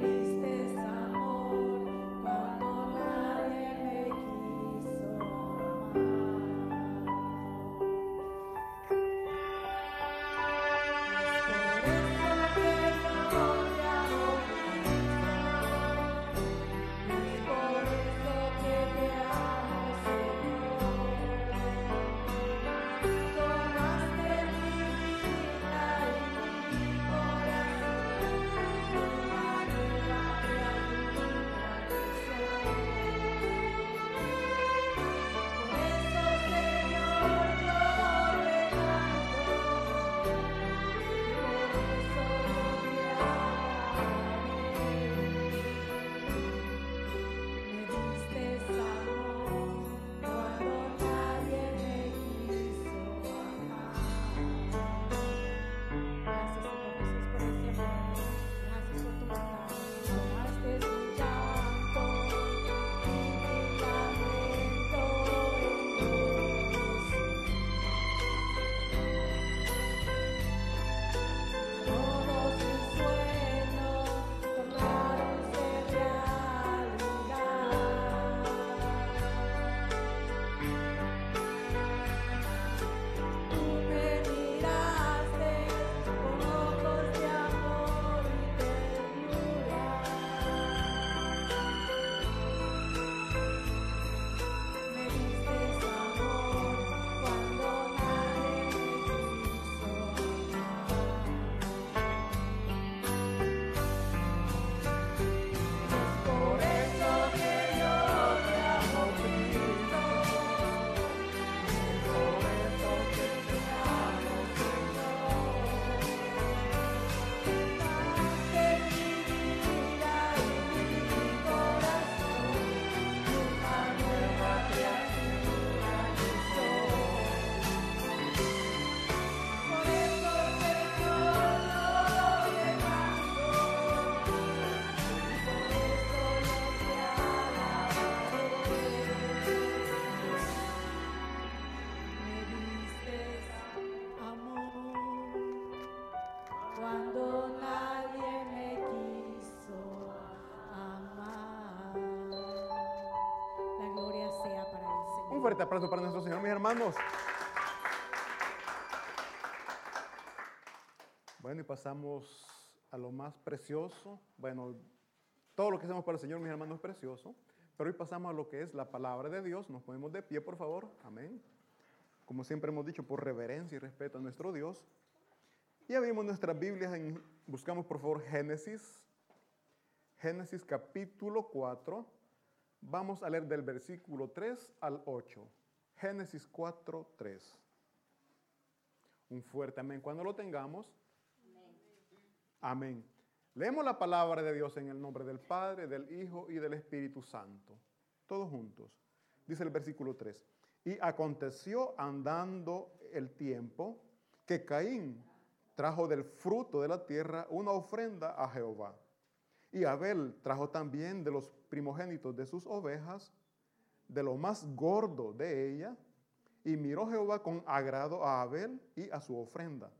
Praise fuerte aplauso para nuestro Señor, mis hermanos. Bueno, y pasamos a lo más precioso. Bueno, todo lo que hacemos para el Señor, mis hermanos, es precioso. Pero hoy pasamos a lo que es la palabra de Dios. Nos ponemos de pie, por favor. Amén. Como siempre hemos dicho, por reverencia y respeto a nuestro Dios. Y abrimos nuestras Biblias, en, buscamos por favor Génesis, Génesis capítulo 4 Vamos a leer del versículo 3 al 8. Génesis 4, 3. Un fuerte amén. Cuando lo tengamos. Amén. Leemos la palabra de Dios en el nombre del Padre, del Hijo y del Espíritu Santo. Todos juntos. Dice el versículo 3. Y aconteció andando el tiempo que Caín trajo del fruto de la tierra una ofrenda a Jehová. Y Abel trajo también de los primogénitos de sus ovejas, de lo más gordo de ella, y miró Jehová con agrado a Abel y a su ofrenda.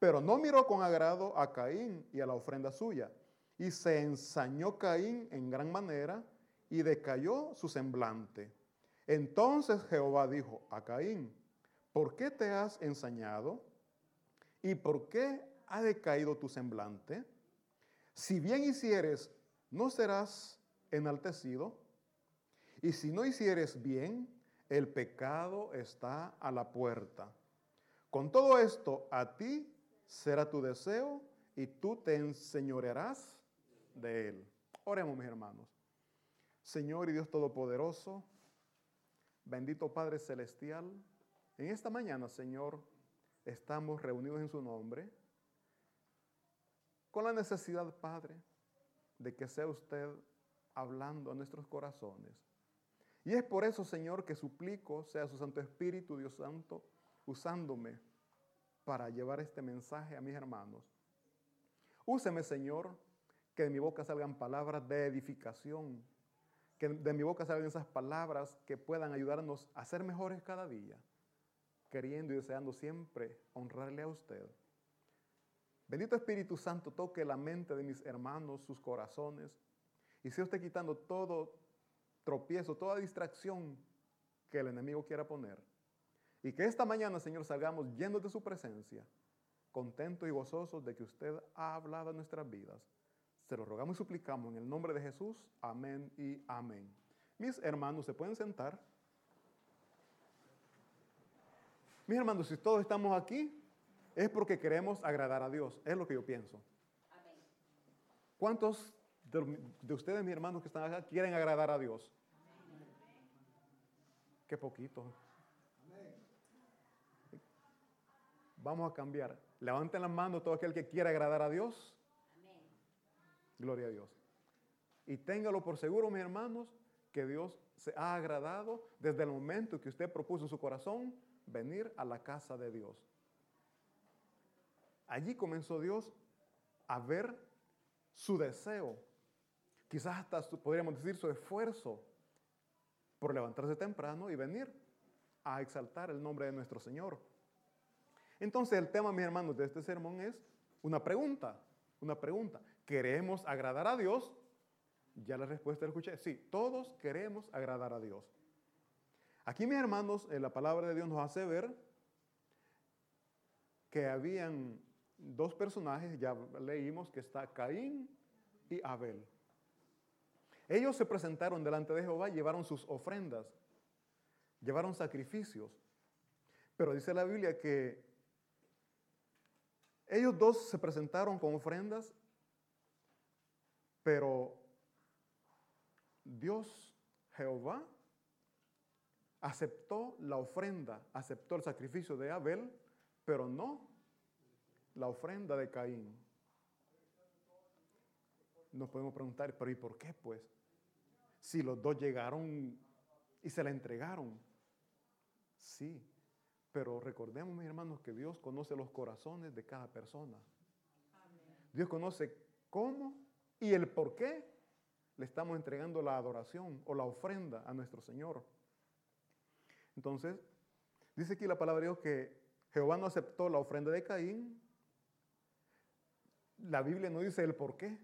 Pero no miró con agrado a Caín y a la ofrenda suya. Y se ensañó Caín en gran manera y decayó su semblante. Entonces Jehová dijo a Caín, ¿por qué te has ensañado? ¿Y por qué ha decaído tu semblante? Si bien hicieres, no serás enaltecido. Y si no hicieres bien, el pecado está a la puerta. Con todo esto, a ti será tu deseo y tú te enseñorearás de él. Oremos, mis hermanos. Señor y Dios Todopoderoso, bendito Padre Celestial, en esta mañana, Señor, estamos reunidos en su nombre con la necesidad, Padre, de que sea usted hablando a nuestros corazones. Y es por eso, Señor, que suplico sea su Santo Espíritu, Dios Santo, usándome para llevar este mensaje a mis hermanos. Úseme, Señor, que de mi boca salgan palabras de edificación, que de mi boca salgan esas palabras que puedan ayudarnos a ser mejores cada día, queriendo y deseando siempre honrarle a usted. Bendito Espíritu Santo, toque la mente de mis hermanos, sus corazones, y sea usted quitando todo tropiezo, toda distracción que el enemigo quiera poner. Y que esta mañana, Señor, salgamos llenos de su presencia, contentos y gozosos de que usted ha hablado en nuestras vidas. Se lo rogamos y suplicamos en el nombre de Jesús. Amén y amén. Mis hermanos, ¿se pueden sentar? Mis hermanos, si todos estamos aquí, es porque queremos agradar a Dios. Es lo que yo pienso. ¿Cuántos de, ustedes, mis hermanos que están acá, quieren agradar a Dios? Qué poquito. Vamos a cambiar. Levanten la mano todo aquel que quiera agradar a Dios. Gloria a Dios. Y téngalo por seguro, mis hermanos, que Dios se ha agradado desde el momento que usted propuso en su corazón venir a la casa de Dios. Allí comenzó Dios a ver su deseo, quizás hasta podríamos decir su esfuerzo por levantarse temprano y venir a exaltar el nombre de nuestro Señor. Entonces el tema, mis hermanos, de este sermón es una pregunta, una pregunta. ¿Queremos agradar a Dios? Ya la respuesta la escuché. Sí, todos queremos agradar a Dios. Aquí, mis hermanos, la palabra de Dios nos hace ver que habían dos personajes, ya leímos que está Caín y Abel. Ellos se presentaron delante de Jehová, llevaron sus ofrendas, llevaron sacrificios. Pero dice la Biblia que ellos dos se presentaron con ofrendas, pero Dios, Jehová, aceptó la ofrenda, aceptó el sacrificio de Abel, pero no la ofrenda de Caín. Nos podemos preguntar, pero ¿y por qué pues? Si los dos llegaron y se la entregaron. Sí, pero recordemos, mis hermanos, que Dios conoce los corazones de cada persona. Dios conoce cómo y el por qué le estamos entregando la adoración o la ofrenda a nuestro Señor. Entonces, dice aquí la palabra de Dios que Jehová no aceptó la ofrenda de Caín. La Biblia no dice el por qué.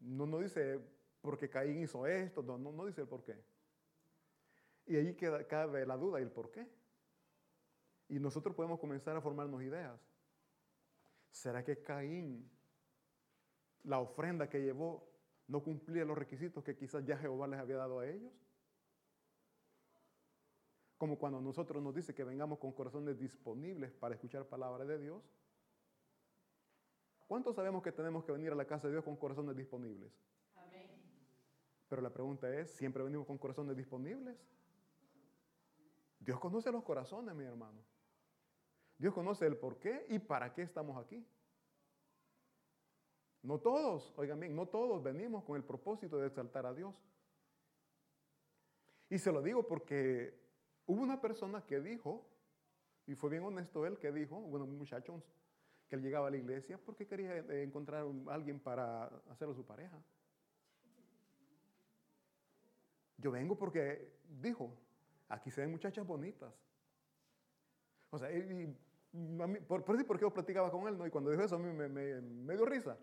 No, no dice porque Caín hizo esto, no, dice el por qué. Y ahí cabe la duda y el por qué. Y nosotros podemos comenzar a formarnos ideas. ¿Será que Caín, la ofrenda que llevó, no cumplía los requisitos que quizás ya Jehová les había dado a ellos? Como cuando nosotros nos dice que vengamos con corazones disponibles para escuchar palabra de Dios. ¿Cuántos sabemos que tenemos que venir a la casa de Dios con corazones disponibles? Pero la pregunta es, ¿siempre venimos con corazones disponibles? Dios conoce los corazones, mi hermano. Dios conoce el por qué y para qué estamos aquí. No todos, oigan bien, no todos venimos con el propósito de exaltar a Dios. Y se lo digo porque Hubo una persona que dijo, y fue bien honesto él, que dijo, bueno, un muchacho, que él llegaba a la iglesia porque quería eh, encontrar a alguien para hacerlo su pareja. Yo vengo porque dijo, aquí se ven muchachas bonitas. O sea, por, por, eso porque yo platicaba con él, ¿no? Y cuando dijo eso a mí me, me dio risa.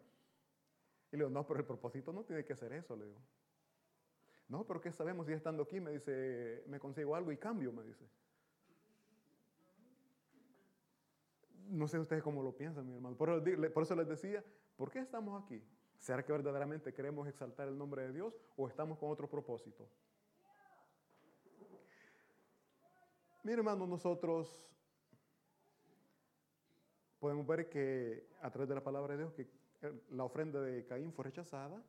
Y le digo, no, pero el propósito no tiene que ser eso, le digo. No, pero ¿qué sabemos? Si estando aquí me dice, me consigo algo y cambio, me dice. No sé ustedes cómo lo piensan, mi hermano. Por, eso les decía, ¿por qué estamos aquí? ¿Será que verdaderamente queremos exaltar el nombre de Dios o estamos con otro propósito? Mi hermano, nosotros podemos ver que a través de la palabra de Dios que la ofrenda de Caín fue rechazada.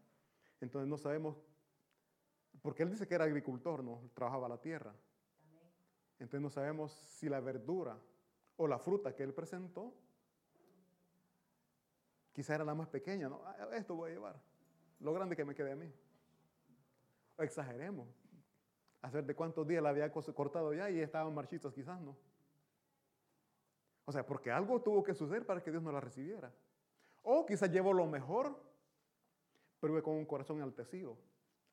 Entonces no sabemos porque él dice que era agricultor, no trabajaba la tierra. Entonces no sabemos si la verdura o la fruta que él presentó, quizá era la más pequeña, ¿no? Ah, esto voy a llevar. Lo grande que me quede a mí. O exageremos. Hacer de cuántos días la había cortado ya y estaban marchitos quizás, ¿no? O sea, porque algo tuvo que suceder para que Dios no la recibiera. O quizás llevó lo mejor, pero con un corazón enaltecido.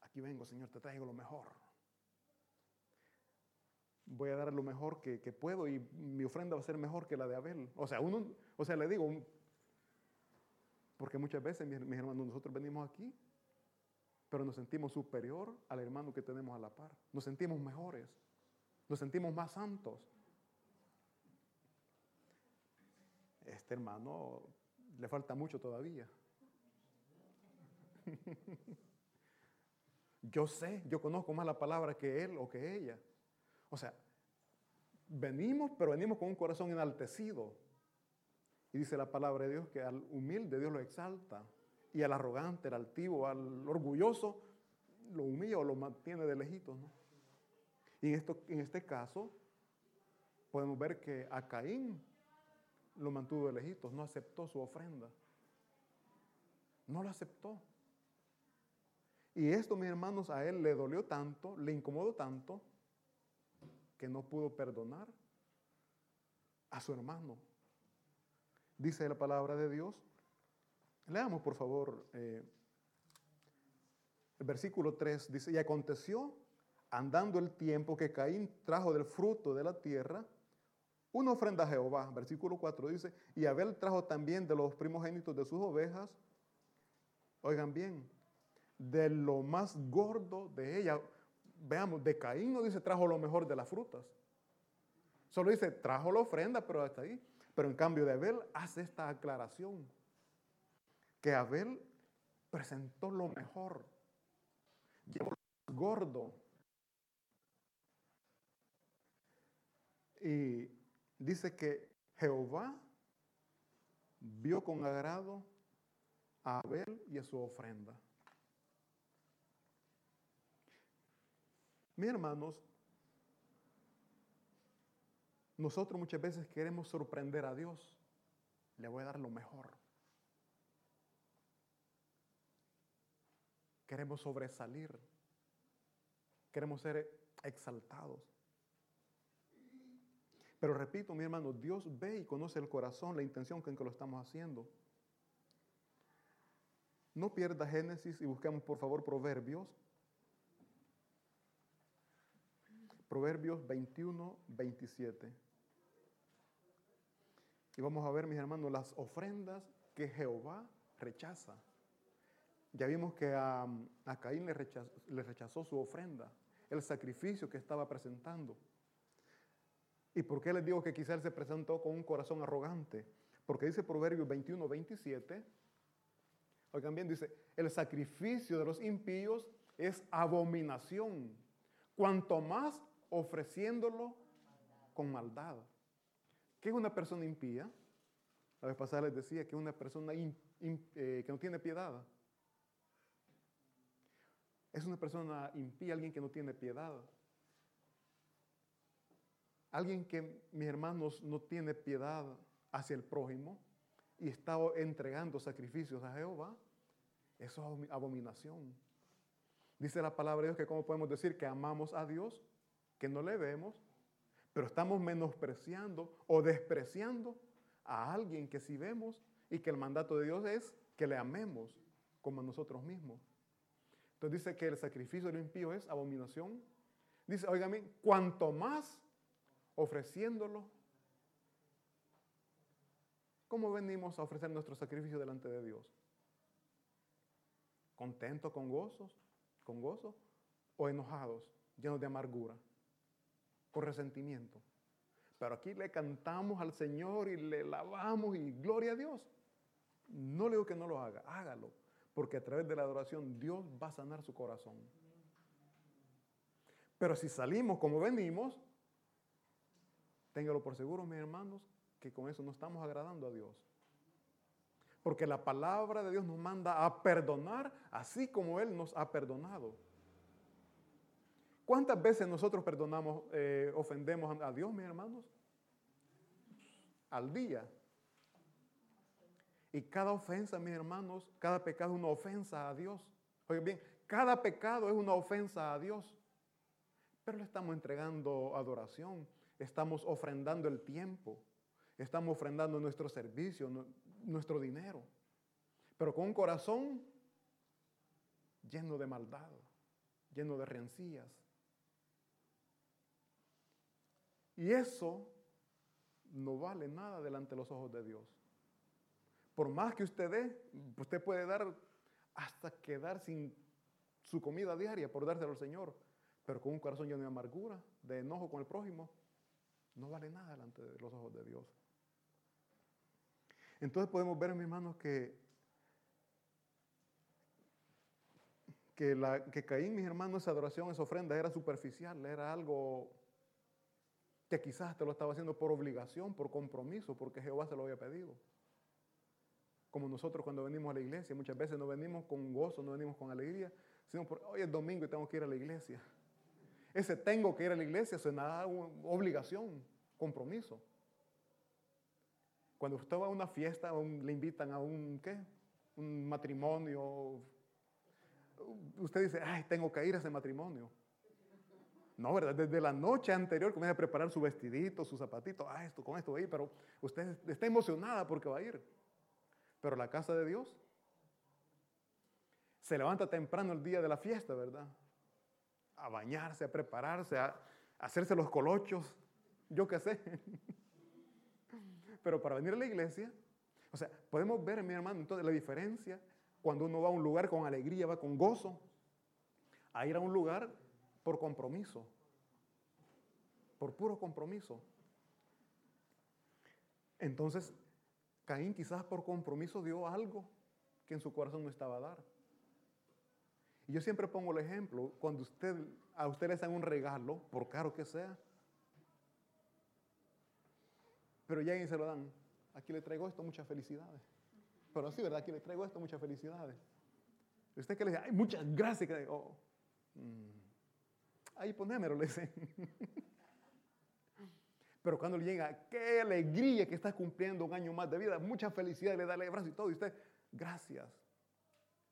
Aquí vengo, Señor, te traigo lo mejor. Voy a dar lo mejor que, puedo y mi ofrenda va a ser mejor que la de Abel. O sea, uno, o sea, le digo, Porque muchas veces, mis, hermanos, nosotros venimos aquí, pero nos sentimos superior al hermano que tenemos a la par. Nos sentimos mejores, nos sentimos más santos. Este hermano le falta mucho todavía. Yo sé, yo conozco más la palabra que él o que ella. O sea, venimos, pero venimos con un corazón enaltecido. Y dice la palabra de Dios que al humilde Dios lo exalta y al arrogante, al altivo, al orgulloso, lo humilla o lo mantiene de lejitos. Y en, esto, en este caso, podemos ver que a Caín lo mantuvo de lejitos, no aceptó su ofrenda. No lo aceptó. Y esto, mis hermanos, a él le dolió tanto, le incomodó tanto, que no pudo perdonar a su hermano. Dice la palabra de Dios. Leamos, por favor, eh, el versículo 3. Dice, y aconteció, andando el tiempo, que Caín trajo del fruto de la tierra una ofrenda a Jehová. Versículo 4 dice, y Abel trajo también de los primogénitos de sus ovejas. Oigan bien, de lo más gordo de ella. Veamos, de Caín no dice trajo lo mejor de las frutas. Solo dice trajo la ofrenda, pero hasta ahí. Pero en cambio de Abel hace esta aclaración. Que Abel presentó lo mejor. Llevó lo gordo. Y dice que Jehová vio con agrado a Abel y a su ofrenda. Mis hermanos, nosotros muchas veces queremos sorprender a Dios. Le voy a dar lo mejor. Queremos sobresalir. Queremos ser exaltados. Pero repito, mi hermano, Dios ve y conoce el corazón, la intención con que lo estamos haciendo. No pierda Génesis y busquemos por favor Proverbios Proverbios 21, 27. Y vamos a ver, mis hermanos, las ofrendas que Jehová rechaza. Ya vimos que a, Caín le rechazó, le rechazó, su ofrenda, el sacrificio que estaba presentando. ¿Y por qué les digo que quizás se presentó con un corazón arrogante? Porque dice Proverbios 21, 27, oigan bien, dice, el sacrificio de los impíos es abominación. Cuanto más ofreciéndolo con maldad. ¿Qué es una persona impía? La vez pasada les decía que es una persona eh, que no tiene piedad. Es una persona impía, alguien que no tiene piedad. Alguien que, mis hermanos, no tiene piedad hacia el prójimo y está entregando sacrificios a Jehová. Eso es abominación. Dice la palabra de Dios que cómo podemos decir que amamos a Dios que no le vemos, pero estamos menospreciando o despreciando a alguien que sí vemos y que el mandato de Dios es que le amemos como a nosotros mismos. Entonces dice que el sacrificio del impío es abominación. Dice, oígame, cuanto más ofreciéndolo, ¿cómo venimos a ofrecer nuestro sacrificio delante de Dios? ¿Contentos, con gozos, con gozo o enojados, llenos de amargura? Con resentimiento. Pero aquí le cantamos al Señor y le lavamos y gloria a Dios. No le digo que no lo haga, hágalo, porque a través de la adoración Dios va a sanar su corazón. Pero si salimos como venimos, téngalo por seguro, mis hermanos, que con eso no estamos agradando a Dios. Porque la palabra de Dios nos manda a perdonar así como Él nos ha perdonado. ¿Cuántas veces nosotros perdonamos, eh, ofendemos a Dios, mis hermanos? Al día. Y cada ofensa, mis hermanos, cada pecado es una ofensa a Dios. Oigan bien, cada pecado es una ofensa a Dios. Pero le estamos entregando adoración, estamos ofrendando el tiempo, estamos ofrendando nuestro servicio, nuestro dinero. Pero con un corazón lleno de maldad, lleno de rencillas, Y eso no vale nada delante de los ojos de Dios. por más que usted dé, usted puede dar hasta quedar sin su comida diaria por dárselo al Señor, pero con un corazón lleno de amargura, de enojo con el prójimo, no vale nada delante de los ojos de Dios. Entonces podemos ver, mis hermanos, que, que, que Caín, mis hermanos, esa adoración, esa ofrenda era superficial, era algo que quizás te lo estaba haciendo por obligación, por compromiso, porque Jehová se lo había pedido. Como nosotros cuando venimos a la iglesia, muchas veces no venimos con gozo, no venimos con alegría, sino porque hoy es domingo y tengo que ir a la iglesia. Ese tengo que ir a la iglesia suena una obligación, compromiso. Cuando usted va a una fiesta, le invitan a un, ¿qué? Un matrimonio. Usted dice, ay, tengo que ir a ese matrimonio. No, ¿verdad? Desde la noche anterior comienza a preparar su vestidito, su zapatito, ah, esto, con esto voy a ir, pero usted está emocionada porque va a ir. Pero la casa de Dios se levanta temprano el día de la fiesta, ¿verdad? A bañarse, a prepararse, a hacerse los colochos, yo qué sé. pero para venir a la iglesia, o sea, podemos ver, mi hermano, entonces la diferencia cuando uno va a un lugar con alegría, va con gozo, a ir a un lugar por compromiso, por puro compromiso. Entonces, Caín quizás por compromiso dio algo que en su corazón no estaba a dar. Y yo siempre pongo el ejemplo, cuando usted, a usted le dan un regalo, por caro que sea, pero ya y se lo dan. Aquí le traigo esto, muchas felicidades. Pero así, ¿verdad? Aquí le traigo esto, muchas felicidades. usted que le dice, ay, muchas gracias. Oh, mm, ahí ponémelo, le dice. Pero cuando le llega, qué alegría que está cumpliendo un año más de vida, mucha felicidad, le da el abrazo y todo. Y usted, gracias.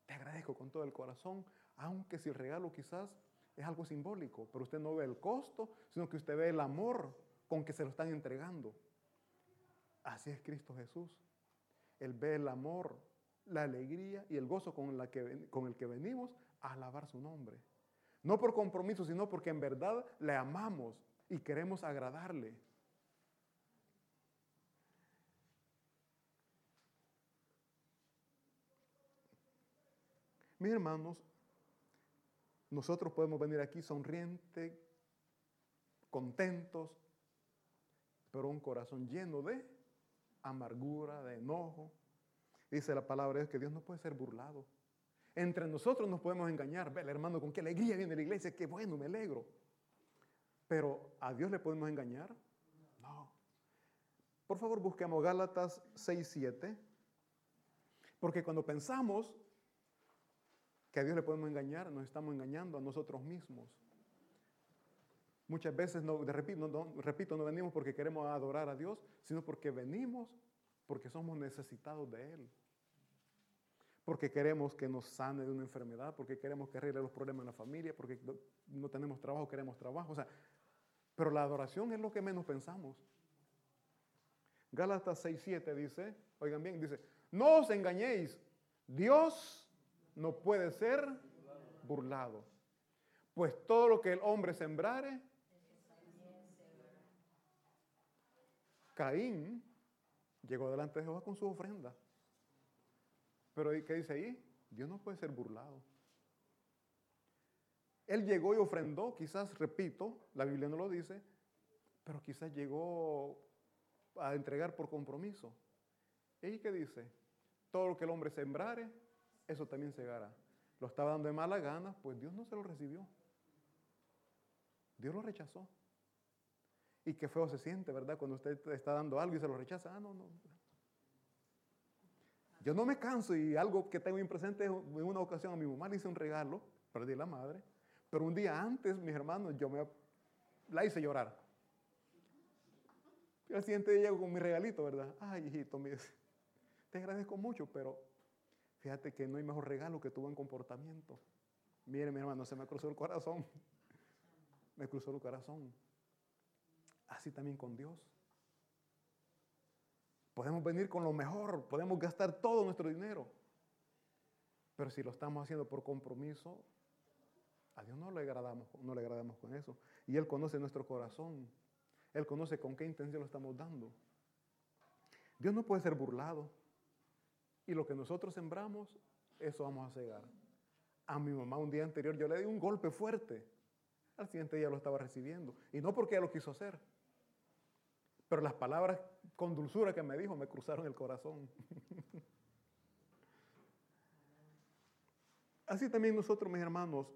Te agradezco con todo el corazón, aunque si el regalo quizás es algo simbólico, pero usted no ve el costo, sino que usted ve el amor con que se lo están entregando. Así es Cristo Jesús. Él ve el amor, la alegría y el gozo con, con el que venimos a alabar su nombre. No por compromiso, sino porque en verdad le amamos y queremos agradarle. Mis hermanos, nosotros podemos venir aquí sonrientes, contentos, pero un corazón lleno de amargura, de enojo. Dice la palabra es que Dios no puede ser burlado. Entre nosotros nos podemos engañar. Ve, hermano, con qué alegría viene la iglesia, qué bueno, me alegro. Pero ¿a Dios le podemos engañar? No. Por favor, busquemos Gálatas 6, 7. Porque cuando pensamos que a Dios le podemos engañar, nos estamos engañando a nosotros mismos. Muchas veces, no, repito, no, repito, no venimos porque queremos adorar a Dios, sino porque venimos porque somos necesitados de Él. Porque queremos que nos sane de una enfermedad, porque queremos que arregle los problemas en la familia, porque no tenemos trabajo, queremos trabajo. O sea, pero la adoración es lo que menos pensamos. Gálatas 6.7 dice, oigan bien, dice, no os engañéis, Dios no puede ser burlado. Pues todo lo que el hombre sembrare, Caín llegó delante de Jehová con su ofrenda. Pero ¿qué dice ahí? Dios no puede ser burlado. Él llegó y ofrendó, quizás, repito, la Biblia no lo dice, pero quizás llegó a entregar por compromiso. ¿Y qué dice? Todo lo que el hombre sembrare, eso también segará. Lo estaba dando de mala gana, pues Dios no se lo recibió. Dios lo rechazó. Y qué feo se siente, ¿verdad? Cuando usted está dando algo y se lo rechaza. Ah, no, no. Yo no me canso y algo que tengo presente en una ocasión a mi mamá le hice un regalo, perdí la madre, pero un día antes, mis hermanos, yo me la hice llorar. Y al siguiente día llego con mi regalito, ¿verdad? Ay, hijito, te agradezco mucho, pero fíjate que no hay mejor regalo que tu buen comportamiento. Mire, mi hermano, se me cruzó el corazón. Me cruzó el corazón así también con Dios. Podemos venir con lo mejor, podemos gastar todo nuestro dinero, pero si lo estamos haciendo por compromiso, a Dios no le agradamos, no le agradamos con eso. Y Él conoce nuestro corazón, Él conoce con qué intención lo estamos dando. Dios no puede ser burlado. Y lo que nosotros sembramos, eso vamos a cegar. A mi mamá un día anterior yo le di un golpe fuerte. Al siguiente día lo estaba recibiendo. Y no porque ella lo quiso hacer. Pero las palabras con dulzura que me dijo me cruzaron el corazón. Así también nosotros, mis hermanos,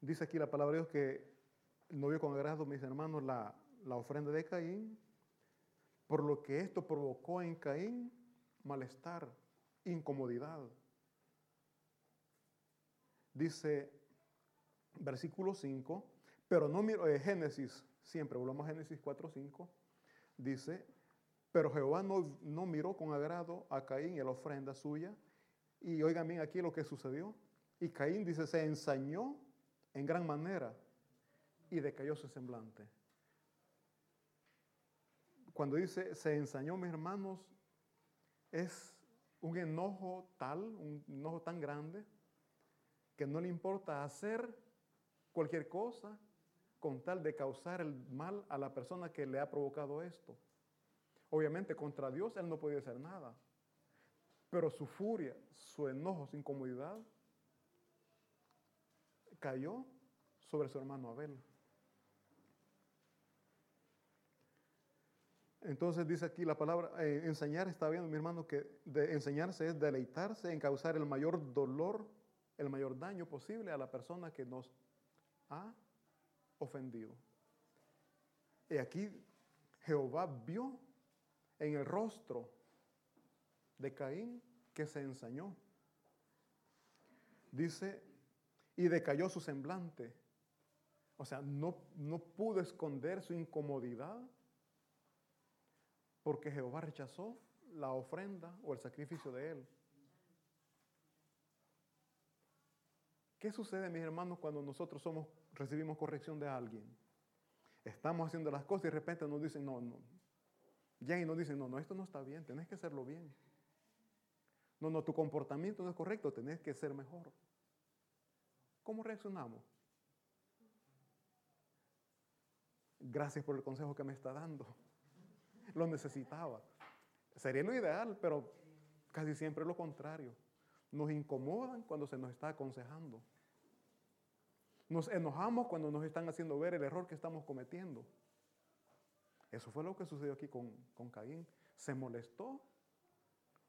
dice aquí la palabra de Dios que no vio con agrado, mis hermanos, la, la ofrenda de Caín, por lo que esto provocó en Caín malestar, incomodidad. Dice versículo 5, pero no miro, eh, Génesis, siempre volvamos a Génesis 4, 5, dice, pero Jehová no, no miró con agrado a Caín y a la ofrenda suya, y oigan bien aquí lo que sucedió. Y Caín dice, se ensañó en gran manera y decayó su semblante. Cuando dice se ensañó, mis hermanos, es un enojo tal, un enojo tan grande, que no le importa hacer cualquier cosa con tal de causar el mal a la persona que le ha provocado esto. Obviamente contra Dios él no podía hacer nada. Pero su furia, su enojo, su incomodidad cayó sobre su hermano Abel. Entonces dice aquí la palabra, eh, enseñar, está viendo mi hermano que enseñarse es deleitarse en causar el mayor dolor, el mayor daño posible a la persona que nos ha ofendido. Y aquí Jehová vio en el rostro de Caín que se ensañó. Dice, y decayó su semblante. O sea, no, no pudo esconder su incomodidad porque Jehová rechazó la ofrenda o el sacrificio de él. ¿Qué sucede, mis hermanos, cuando nosotros somos, recibimos corrección de alguien? Estamos haciendo las cosas y de repente nos dicen, no, no. Ya y nos dicen, no, no, esto no está bien, tenés que hacerlo bien. No, no, tu comportamiento no es correcto, tenés que ser mejor. ¿Cómo reaccionamos? Gracias por el consejo que me está dando. Lo necesitaba. Sería lo ideal, pero casi siempre lo contrario. Nos incomodan cuando se nos está aconsejando. Nos enojamos cuando nos están haciendo ver el error que estamos cometiendo. Eso fue lo que sucedió aquí con, con Caín. Se molestó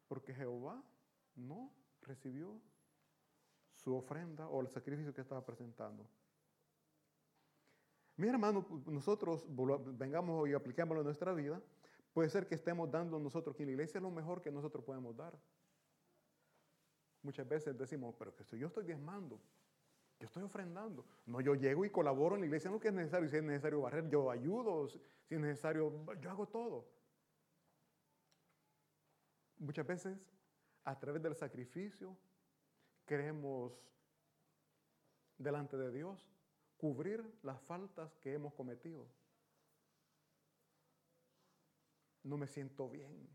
porque Jehová no recibió su ofrenda o el sacrificio que estaba presentando. Mi hermano, nosotros vengamos y aplicámoslo en nuestra vida, puede ser que estemos dando nosotros aquí en la iglesia lo mejor que nosotros podemos dar. Muchas veces decimos, pero que yo estoy diezmando, yo estoy ofrendando. No, yo llego y colaboro en la iglesia en lo que es necesario. Si es necesario barrer, yo ayudo. Si es necesario, yo hago todo. Muchas veces a través del sacrificio queremos delante de Dios cubrir las faltas que hemos cometido. No me siento bien.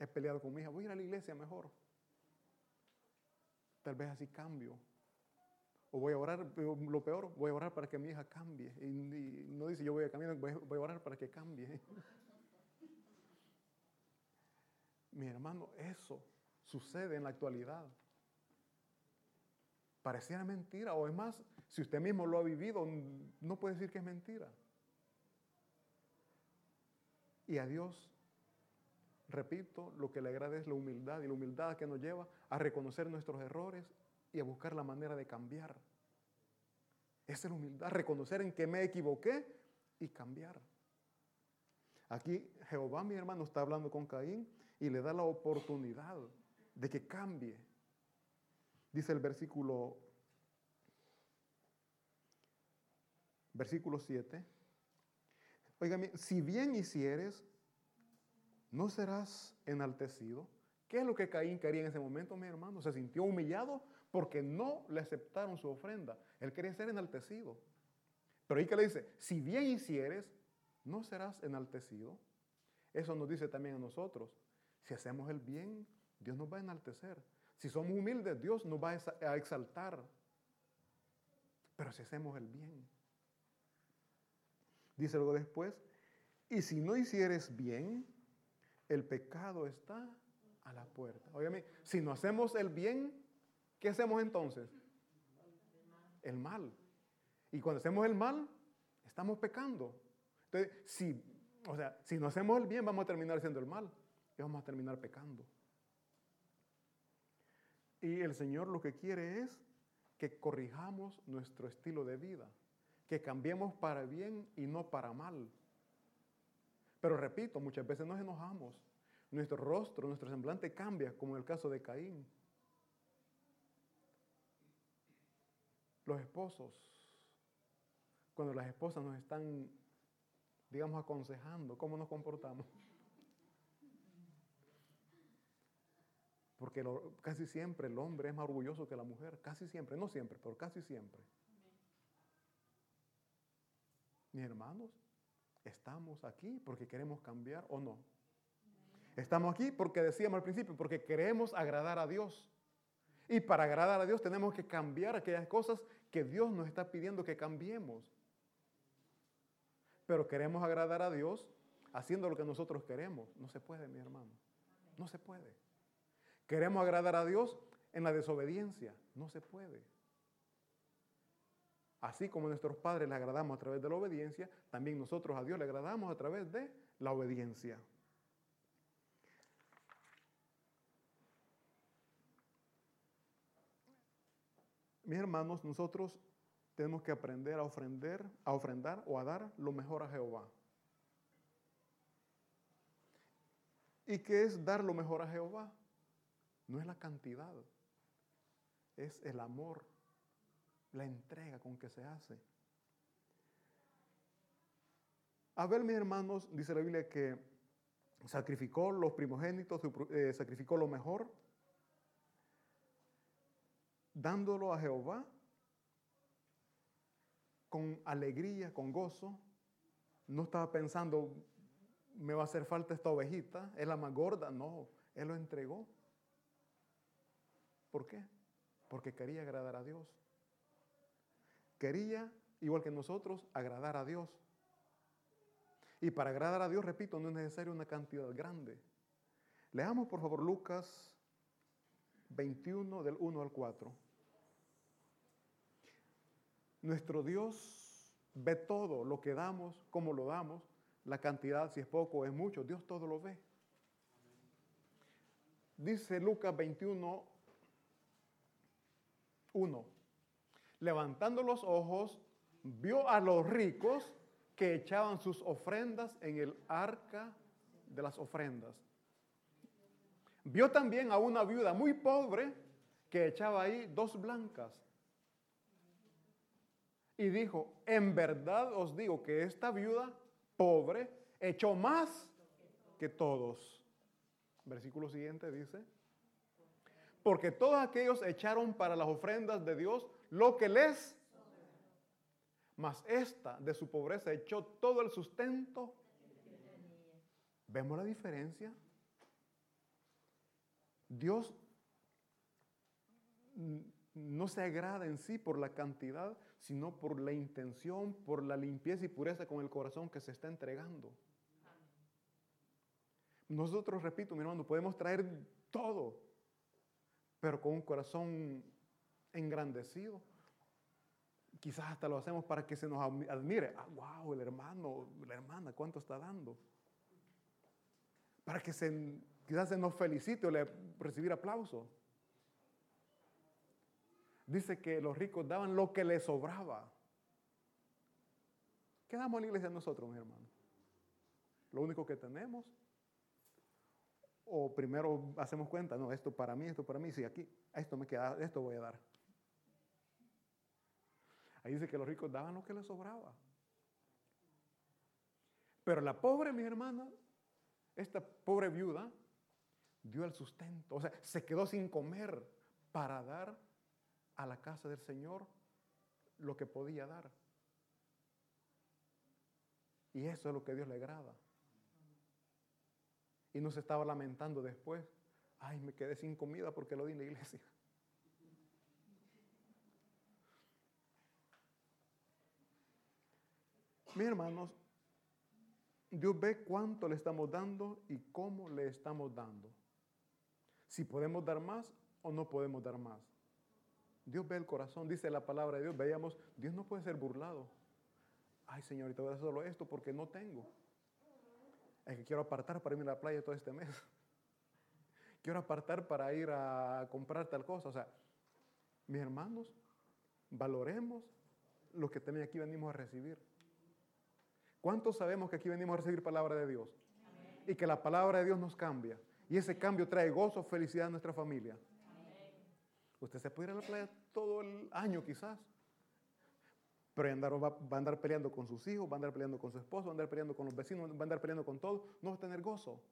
He peleado con mi hija. Voy a ir a la iglesia mejor. Tal vez así cambio. O voy a orar, lo peor, voy a orar para que mi hija cambie. Y, no dice yo voy a cambiar, voy a orar para que cambie. mi hermano, eso sucede en la actualidad. Pareciera mentira, o es más, si usted mismo lo ha vivido, no puede decir que es mentira. Y a Dios, repito, lo que le agrada es la humildad, y la humildad que nos lleva a reconocer nuestros errores y a buscar la manera de cambiar. Esa es la humildad, reconocer en que me equivoqué y cambiar. Aquí Jehová, mi hermano, está hablando con Caín y le da la oportunidad de que cambie. Dice el versículo, versículo 7. Óigame, si bien hicieres, no serás enaltecido. ¿Qué es lo que Caín quería en ese momento, mi hermano? Se sintió humillado porque no le aceptaron su ofrenda. Él quería ser enaltecido. Pero ahí que le dice, si bien hicieres, no serás enaltecido. Eso nos dice también a nosotros. Si hacemos el bien, Dios nos va a enaltecer. Si somos humildes, Dios nos va a exaltar. Pero si hacemos el bien. Dice luego después, y si no hicieres bien, el pecado está a la puerta. Óyeme, si no hacemos el bien, ¿qué hacemos entonces? El mal. Y cuando hacemos el mal, estamos pecando. Entonces, si, o sea, si no hacemos el bien, vamos a terminar haciendo el mal y vamos a terminar pecando. Y el Señor lo que quiere es que corrijamos nuestro estilo de vida, que cambiemos para bien y no para mal. Pero repito, muchas veces nos enojamos. Nuestro rostro, nuestro semblante cambia, como en el caso de Caín. Los esposos, cuando las esposas nos están, digamos, aconsejando cómo nos comportamos. Porque casi siempre el hombre es más orgulloso que la mujer, casi siempre, no siempre, pero casi siempre. Mis hermanos, estamos aquí porque queremos cambiar o no. Estamos aquí porque decíamos al principio, porque queremos agradar a Dios. Y para agradar a Dios tenemos que cambiar aquellas cosas que Dios nos está pidiendo que cambiemos. Pero queremos agradar a Dios haciendo lo que nosotros queremos. No se puede, mi hermano. No se puede. Queremos agradar a Dios en la desobediencia. No se puede. Así como nuestros padres le agradamos a través de la obediencia, también nosotros a Dios le agradamos a través de la obediencia. Mis hermanos, nosotros tenemos que aprender a ofrender, a ofrendar o a dar lo mejor a Jehová. ¿Y qué es dar lo mejor a Jehová? No es la cantidad, es el amor, la entrega con que se hace. A ver, mis hermanos, dice la Biblia que sacrificó los primogénitos, eh, sacrificó lo mejor, dándolo a Jehová con alegría, con gozo. No estaba pensando, me va a hacer falta esta ovejita, es la más gorda. No, Él lo entregó. ¿Por qué? Porque quería agradar a Dios. Quería, igual que nosotros, agradar a Dios. Y para agradar a Dios, repito, no es necesario una cantidad grande. Leamos por favor Lucas 21 del 1 al 4. Nuestro Dios ve todo lo que damos, cómo lo damos, la cantidad, si es poco o es mucho, Dios todo lo ve. Dice Lucas 21, 1. Levantando los ojos, vio a los ricos que echaban sus ofrendas en el arca de las ofrendas. Vio también a una viuda muy pobre que echaba ahí dos blancas. Y dijo, en verdad os digo que esta viuda pobre echó más que todos. Versículo siguiente dice, porque todos aquellos echaron para las ofrendas de Dios lo que les, mas esta de su pobreza echó todo el sustento. ¿Vemos la diferencia? Dios no se agrada en sí por la cantidad, sino por la intención, por la limpieza y pureza con el corazón que se está entregando. Nosotros, repito, mi hermano, podemos traer todo, pero con un corazón engrandecido. Quizás hasta lo hacemos para que se nos admire. Ah, wow, el hermano, la hermana, ¿cuánto está dando? Para que se, quizás se nos felicite o le recibir aplauso. Dice que los ricos daban lo que les sobraba. ¿Qué damos en la iglesia nosotros, mi hermano? Lo único que tenemos. O primero hacemos cuenta, no, esto para mí, esto para mí, sí, aquí, esto me queda, esto voy a dar. Ahí dice que los ricos daban lo que les sobraba. Pero la pobre, mi hermana, esta pobre viuda, dio el sustento. O sea, se quedó sin comer para dar a la casa del Señor lo que podía dar. Y eso es lo que Dios le agrada. Y no se estaba lamentando después. Ay, me quedé sin comida porque lo di en la iglesia. Mis hermanos, Dios ve cuánto le estamos dando y cómo le estamos dando. Si podemos dar más o no podemos dar más. Dios ve el corazón, dice la palabra de Dios. Veíamos, Dios no puede ser burlado. Ay, señorita, voy a hacer solo esto porque no tengo. Es que quiero apartar para irme a la playa todo este mes. Quiero apartar para ir a comprar tal cosa. O sea, mis hermanos, valoremos lo que también aquí venimos a recibir. ¿Cuántos sabemos que aquí venimos a recibir palabra de Dios? Y que la palabra de Dios nos cambia. Y ese cambio trae gozo, felicidad a nuestra familia. Usted se puede ir a la playa todo el año quizás. Pero va, a andar peleando con sus hijos, va a andar peleando con su esposo, va a andar peleando con los vecinos, va a andar peleando con todos. No va a tener gozo.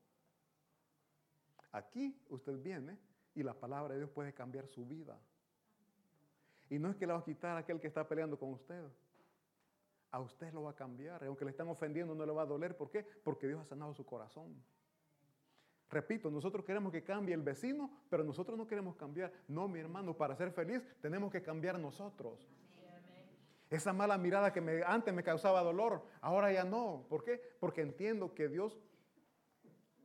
Aquí usted viene y la palabra de Dios puede cambiar su vida. Y no es que le va a quitar a aquel que está peleando con usted. A usted lo va a cambiar. Aunque le están ofendiendo, no le va a doler. ¿Por qué? Porque Dios ha sanado su corazón. Repito, nosotros queremos que cambie el vecino, pero nosotros no queremos cambiar. No, mi hermano, para ser feliz tenemos que cambiar nosotros. Esa mala mirada que me, antes me causaba dolor, ahora ya no. ¿Por qué? Porque entiendo que Dios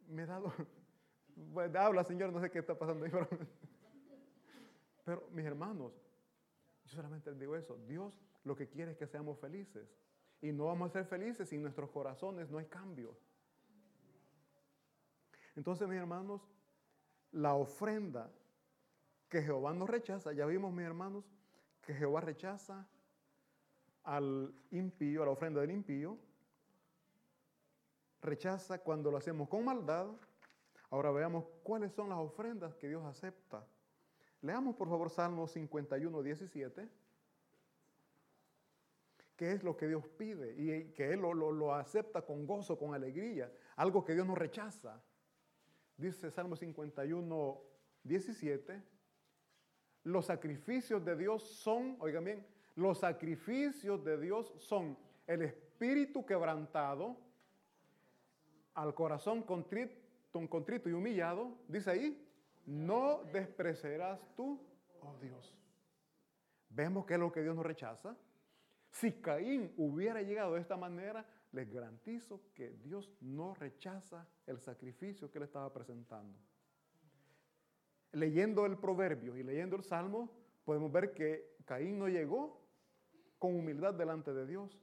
me ha dado... habla, Señor, no sé qué está pasando ahí. Pero, pero mis hermanos, yo solamente digo eso. Dios lo que quiere es que seamos felices. Y no vamos a ser felices si en nuestros corazones no hay cambio. Entonces, mis hermanos, la ofrenda que Jehová nos rechaza, ya vimos, mis hermanos, que Jehová rechaza al impío, a la ofrenda del impío, rechaza cuando lo hacemos con maldad. Ahora veamos cuáles son las ofrendas que Dios acepta. Leamos por favor Salmo 51, 17 qué es lo que Dios pide y que Él lo, lo, acepta con gozo, con alegría, algo que Dios no rechaza. Dice Salmo 51, 17, los sacrificios de Dios son, oigan bien, los sacrificios de Dios son el espíritu quebrantado, al corazón contrito, y humillado, dice ahí, no despreciarás tú, oh Dios. Vemos que es lo que Dios no rechaza. Si Caín hubiera llegado de esta manera, les garantizo que Dios no rechaza el sacrificio que él estaba presentando. Leyendo el proverbio y leyendo el salmo, podemos ver que Caín no llegó con humildad delante de Dios.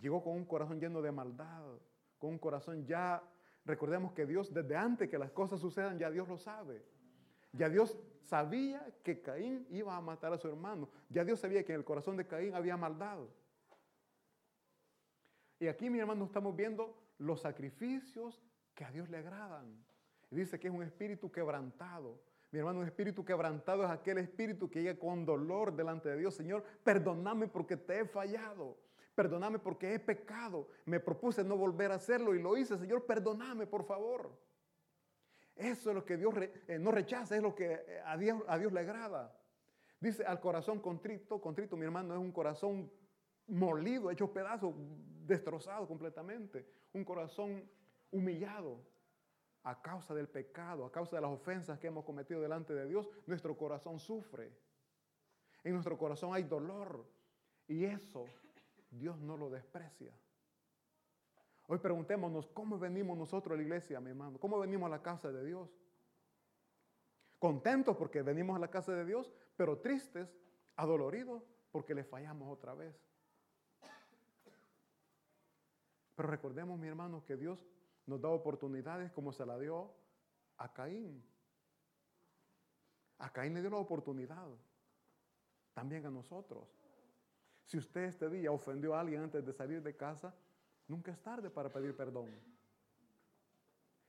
Llegó con un corazón lleno de maldad, con un corazón ya, recordemos que Dios desde antes que las cosas sucedan, ya Dios lo sabe. Ya Dios sabía que Caín iba a matar a su hermano. Ya Dios sabía que en el corazón de Caín había maldad. Y aquí, mi hermano, estamos viendo los sacrificios que a Dios le agradan. dice que es un espíritu quebrantado. Mi hermano, un espíritu quebrantado es aquel espíritu que llega con dolor delante de Dios. Señor, perdóname porque te he fallado. Perdóname porque he pecado. Me propuse no volver a hacerlo y lo hice. Señor, perdóname, por favor. Eso es lo que Dios eh, no rechaza, es lo que eh, a Dios, a Dios le agrada. Dice, al corazón contrito, contrito, mi hermano, es un corazón molido, hecho pedazos, destrozado completamente. Un corazón humillado a causa del pecado, a causa de las ofensas que hemos cometido delante de Dios. Nuestro corazón sufre. En nuestro corazón hay dolor. Y eso Dios no lo desprecia. Hoy preguntémonos, ¿cómo venimos nosotros a la iglesia, mi hermano? ¿Cómo venimos a la casa de Dios? Contentos porque venimos a la casa de Dios, pero tristes, adoloridos porque le fallamos otra vez. Pero recordemos, mi hermano, que Dios nos da oportunidades como se la dio a Caín. A Caín le dio la oportunidad, también a nosotros. Si usted este día ofendió a alguien antes de salir de casa, Nunca es tarde para pedir perdón.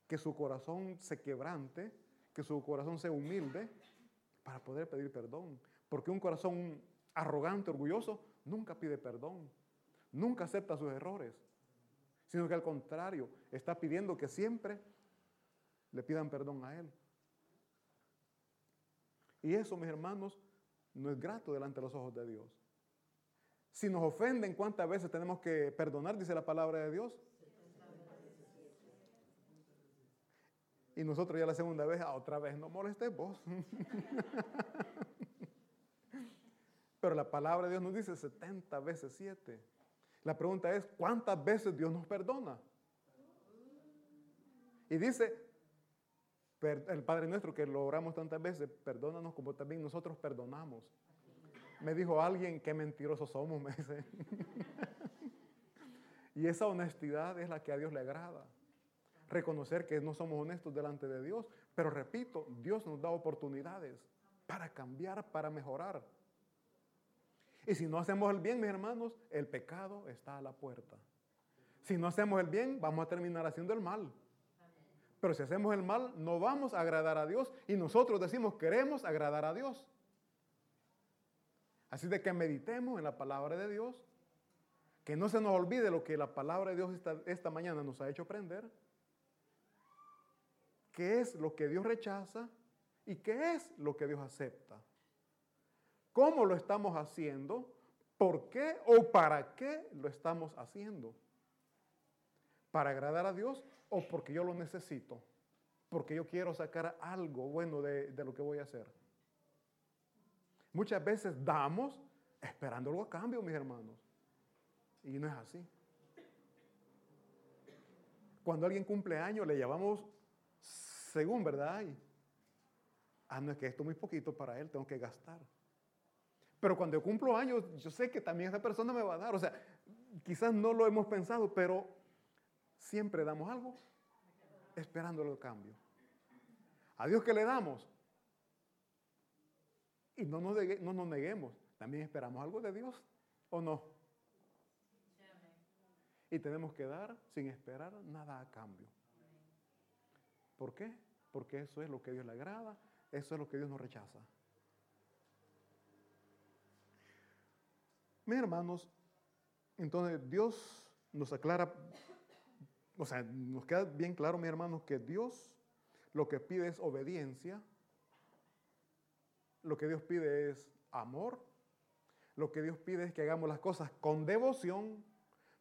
Que su corazón se quebrante, que su corazón sea humilde para poder pedir perdón. Porque un corazón arrogante, orgulloso, nunca pide perdón. Nunca acepta sus errores. Sino que al contrario, está pidiendo que siempre le pidan perdón a Él. Y eso, mis hermanos, no es grato delante de los ojos de Dios. Si nos ofenden, ¿cuántas veces tenemos que perdonar? Dice la palabra de Dios. Y nosotros ya la segunda vez, ah, otra vez, no molestes vos. Pero la palabra de Dios nos dice 70 veces 7. La pregunta es, ¿cuántas veces Dios nos perdona? Y dice, el Padre nuestro que lo oramos tantas veces, perdónanos como también nosotros perdonamos. Me dijo alguien, qué mentirosos somos, me dice. y esa honestidad es la que a Dios le agrada. Reconocer que no somos honestos delante de Dios. Pero repito, Dios nos da oportunidades para cambiar, para mejorar. Y si no hacemos el bien, mis hermanos, el pecado está a la puerta. Si no hacemos el bien, vamos a terminar haciendo el mal. Pero si hacemos el mal, no vamos a agradar a Dios. Y nosotros decimos, queremos agradar a Dios. Así de que meditemos en la palabra de Dios. Que no se nos olvide lo que la palabra de Dios esta, esta mañana nos ha hecho aprender. ¿Qué es lo que Dios rechaza y qué es lo que Dios acepta? ¿Cómo lo estamos haciendo? ¿Por qué o para qué lo estamos haciendo? ¿Para agradar a Dios o porque yo lo necesito, porque yo quiero sacar algo bueno de, lo que voy a hacer. Muchas veces damos esperando algo a cambio, mis hermanos. Y no es así. Cuando alguien cumple años, le llamamos según, ¿verdad? ah, no es que esto es muy poquito para él, tengo que gastar. Pero cuando yo cumplo años, yo sé que también esa persona me va a dar. O sea, quizás no lo hemos pensado, pero siempre damos algo esperando el cambio. A Dios que le damos. Y no nos, no nos neguemos. También esperamos algo de Dios o no. Y tenemos que dar sin esperar nada a cambio. ¿Por qué? Porque eso es lo que Dios le agrada, eso es lo que Dios nos rechaza. Mis hermanos, entonces Dios nos aclara o sea, nos queda bien claro, mi hermano, que Dios lo que pide es obediencia, lo que Dios pide es amor, lo que Dios pide es que hagamos las cosas con devoción,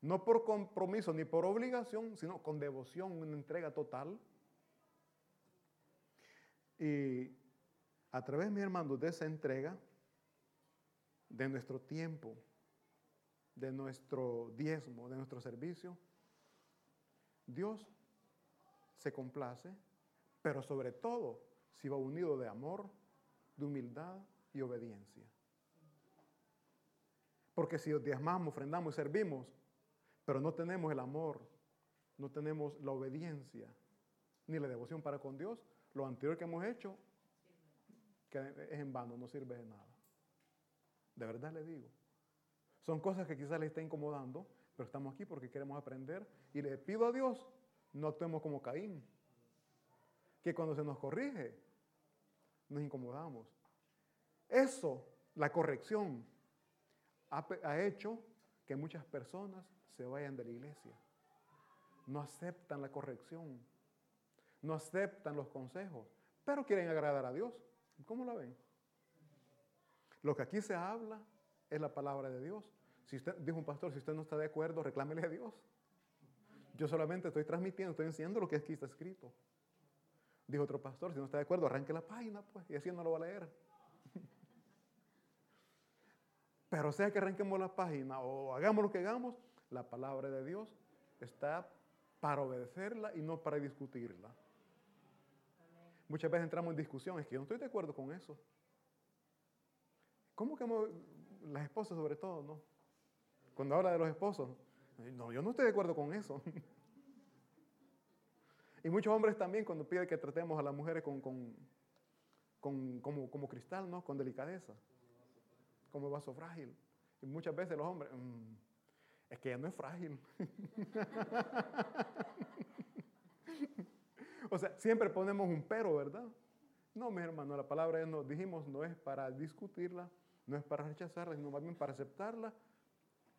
no por compromiso ni por obligación, sino con devoción, una entrega total. Y a través, mi hermano, de esa entrega, de nuestro tiempo, de nuestro diezmo, de nuestro servicio, Dios se complace, pero sobre todo si va unido de amor, de humildad y obediencia. Porque si diezmamos, ofrendamos y servimos, pero no tenemos el amor, no tenemos la obediencia, ni la devoción para con Dios, lo anterior que hemos hecho es en vano, no sirve de nada. De verdad le digo. Son cosas que quizás le está incomodando, pero estamos aquí porque queremos aprender y le pido a Dios, no actuemos como Caín, que cuando se nos corrige, nos incomodamos. Eso, la corrección, ha, ha hecho que muchas personas se vayan de la iglesia. No aceptan la corrección, no aceptan los consejos, pero quieren agradar a Dios. ¿Cómo la ven? Lo que aquí se habla es la palabra de Dios. Si usted, dijo un pastor, si usted no está de acuerdo, reclámele a Dios. Yo solamente estoy transmitiendo, estoy enseñando lo que aquí está escrito. Dijo otro pastor, si no está de acuerdo, arranque la página, pues, y así no lo va a leer. Pero sea que arranquemos la página o hagamos lo que hagamos, la palabra de Dios está para obedecerla y no para discutirla. Muchas veces entramos en discusión, es que yo no estoy de acuerdo con eso. ¿Cómo que las esposas sobre todo, no? Cuando habla de los esposos. No, yo no estoy de acuerdo con eso. y muchos hombres también cuando piden que tratemos a las mujeres con, como, cristal, ¿no? Con delicadeza. Como vaso frágil. Y muchas veces los hombres, mm, es que ella no es frágil. o sea, siempre ponemos un pero, ¿verdad? No, mi hermano, la palabra nos dijimos no es para discutirla, no es para rechazarla, sino más bien para aceptarla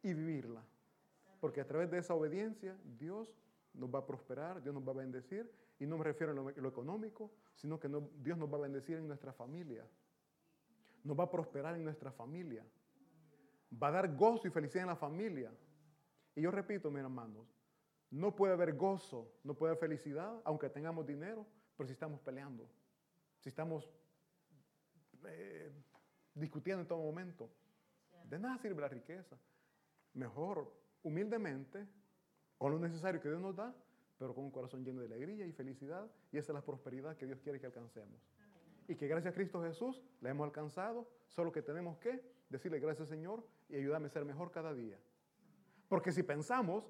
y vivirla. Porque a través de esa obediencia Dios nos va a prosperar, Dios nos va a bendecir. Y no me refiero a lo, económico, sino que Dios nos va a bendecir en nuestra familia. Nos va a prosperar en nuestra familia. Va a dar gozo y felicidad en la familia. Y yo repito, mis hermanos, no puede haber gozo, no puede haber felicidad, aunque tengamos dinero, pero si estamos peleando, si estamos eh, discutiendo en todo momento. De nada sirve la riqueza mejor, humildemente, con lo necesario que Dios nos da, pero con un corazón lleno de alegría y felicidad. Y esa es la prosperidad que Dios quiere que alcancemos. Y que gracias a Cristo Jesús la hemos alcanzado, solo que tenemos que decirle gracias Señor y ayudarme a ser mejor cada día. Porque si pensamos,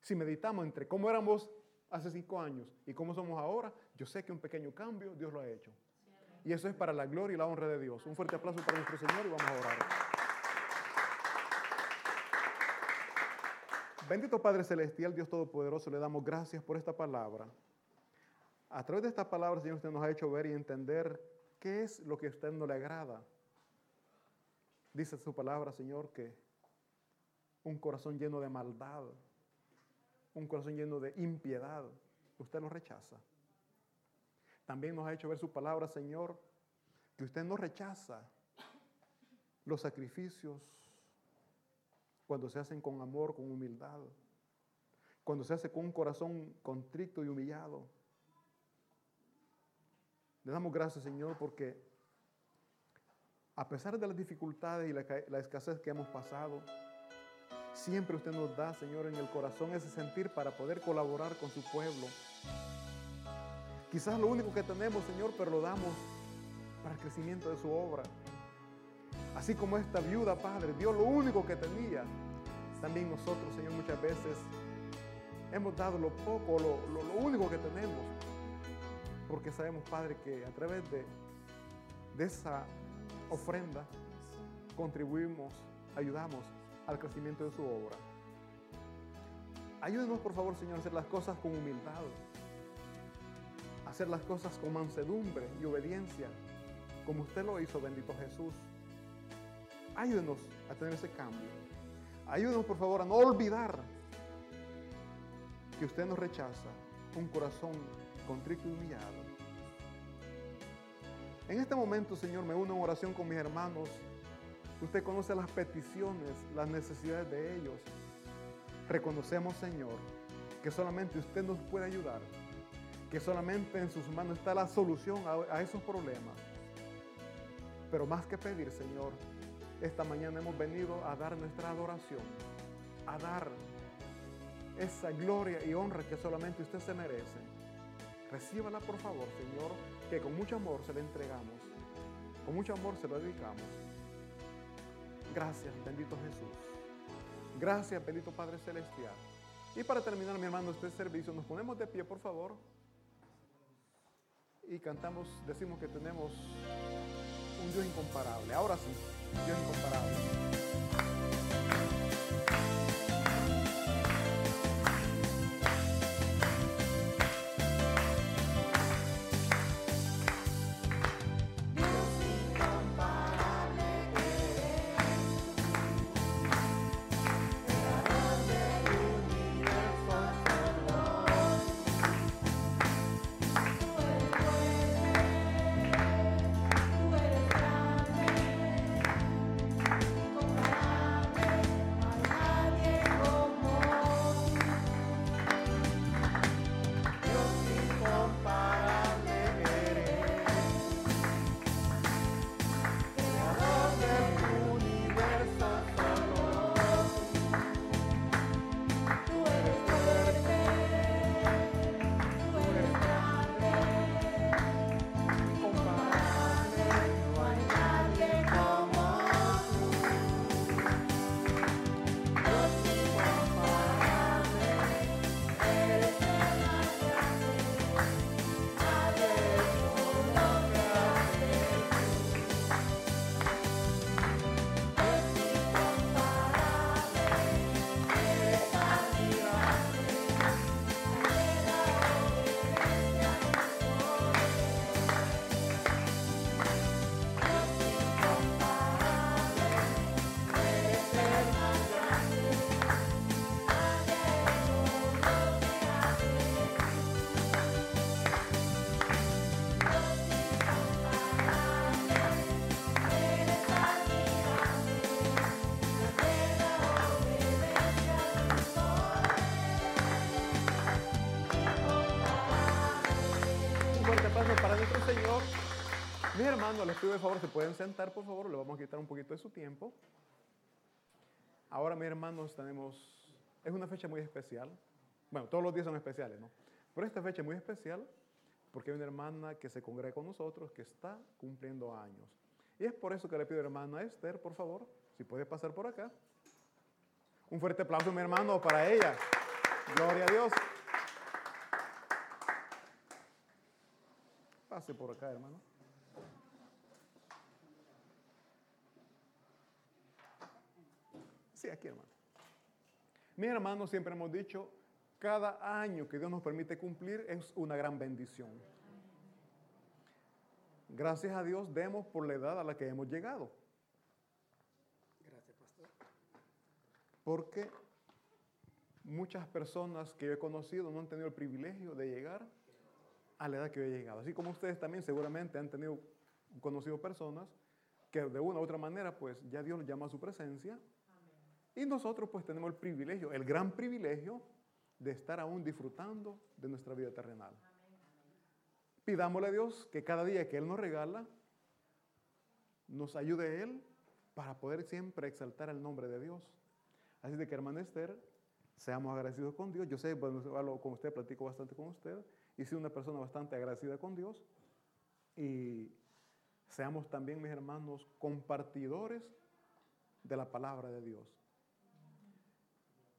si meditamos entre cómo éramos hace cinco años y cómo somos ahora, yo sé que un pequeño cambio Dios lo ha hecho. Y eso es para la gloria y la honra de Dios. Un fuerte aplauso para nuestro Señor y vamos a orar. Bendito Padre Celestial, Dios Todopoderoso, le damos gracias por esta palabra. A través de esta palabra, Señor, usted nos ha hecho ver y entender qué es lo que a usted no le agrada. Dice su palabra, Señor, que un corazón lleno de maldad, un corazón lleno de impiedad, usted lo rechaza. También nos ha hecho ver su palabra, Señor, que usted no rechaza los sacrificios cuando se hacen con amor, con humildad, cuando se hace con un corazón contrito y humillado. Le damos gracias, Señor, porque a pesar de las dificultades y la, la, escasez que hemos pasado, siempre usted nos da, Señor, en el corazón ese sentir para poder colaborar con su pueblo. Quizás lo único que tenemos, Señor, pero lo damos para el crecimiento de su obra. Así como esta viuda, Padre, dio lo único que tenía, también nosotros, Señor, muchas veces hemos dado lo poco, lo, lo, lo único que tenemos, porque sabemos, Padre, que a través de, de esa ofrenda contribuimos, ayudamos al crecimiento de su obra. Ayúdenos, por favor, Señor, a hacer las cosas con humildad, hacer las cosas con mansedumbre y obediencia, como usted lo hizo, bendito Jesús. Ayúdenos a tener ese cambio. Ayúdenos, por favor, a no olvidar que usted nos rechaza un corazón contrito y humillado. En este momento, Señor, me uno en oración con mis hermanos. Usted conoce las peticiones, las necesidades de ellos. Reconocemos, Señor, que solamente usted nos puede ayudar, que solamente en sus manos está la solución a, a esos problemas. Pero más que pedir, Señor, esta mañana hemos venido a dar nuestra adoración, a dar esa gloria y honra que solamente usted se merece. Recíbala por favor, Señor, que con mucho amor se le entregamos, con mucho amor se lo dedicamos. Gracias, bendito Jesús. Gracias, bendito Padre Celestial. Y para terminar, mi hermano, este servicio, nos ponemos de pie, por favor. Y cantamos, decimos que tenemos un Dios incomparable. Ahora sí, Dios incomparable. Pido de favor, se pueden sentar, por favor, le vamos a quitar un poquito de su tiempo. Ahora, mis hermanos, tenemos, es una fecha muy especial. Bueno, todos los días son especiales, ¿no? Pero esta fecha es muy especial porque hay una hermana que se congrega con nosotros que está cumpliendo años. Y es por eso que le pido a hermana Esther, por favor, si puede pasar por acá. Un fuerte aplauso, mi hermano, para ella. Gloria a Dios. Pase por acá, hermano. Sí, aquí, hermano. Mi hermano, siempre hemos dicho, cada año que Dios nos permite cumplir es una gran bendición. Gracias a Dios demos por la edad a la que hemos llegado. Gracias, pastor. Porque muchas personas que yo he conocido no han tenido el privilegio de llegar a la edad que yo he llegado. Así como ustedes también seguramente han tenido conocido personas que de una u otra manera pues ya Dios los llama a su presencia. Y nosotros pues tenemos el privilegio, el gran privilegio de estar aún disfrutando de nuestra vida terrenal. Pidámosle a Dios que cada día que Él nos regala, nos ayude Él para poder siempre exaltar el nombre de Dios. Así de que, hermana Esther, seamos agradecidos con Dios. Yo sé, bueno, con usted platico bastante con usted y soy una persona bastante agradecida con Dios. Y seamos también, mis hermanos, compartidores de la palabra de Dios.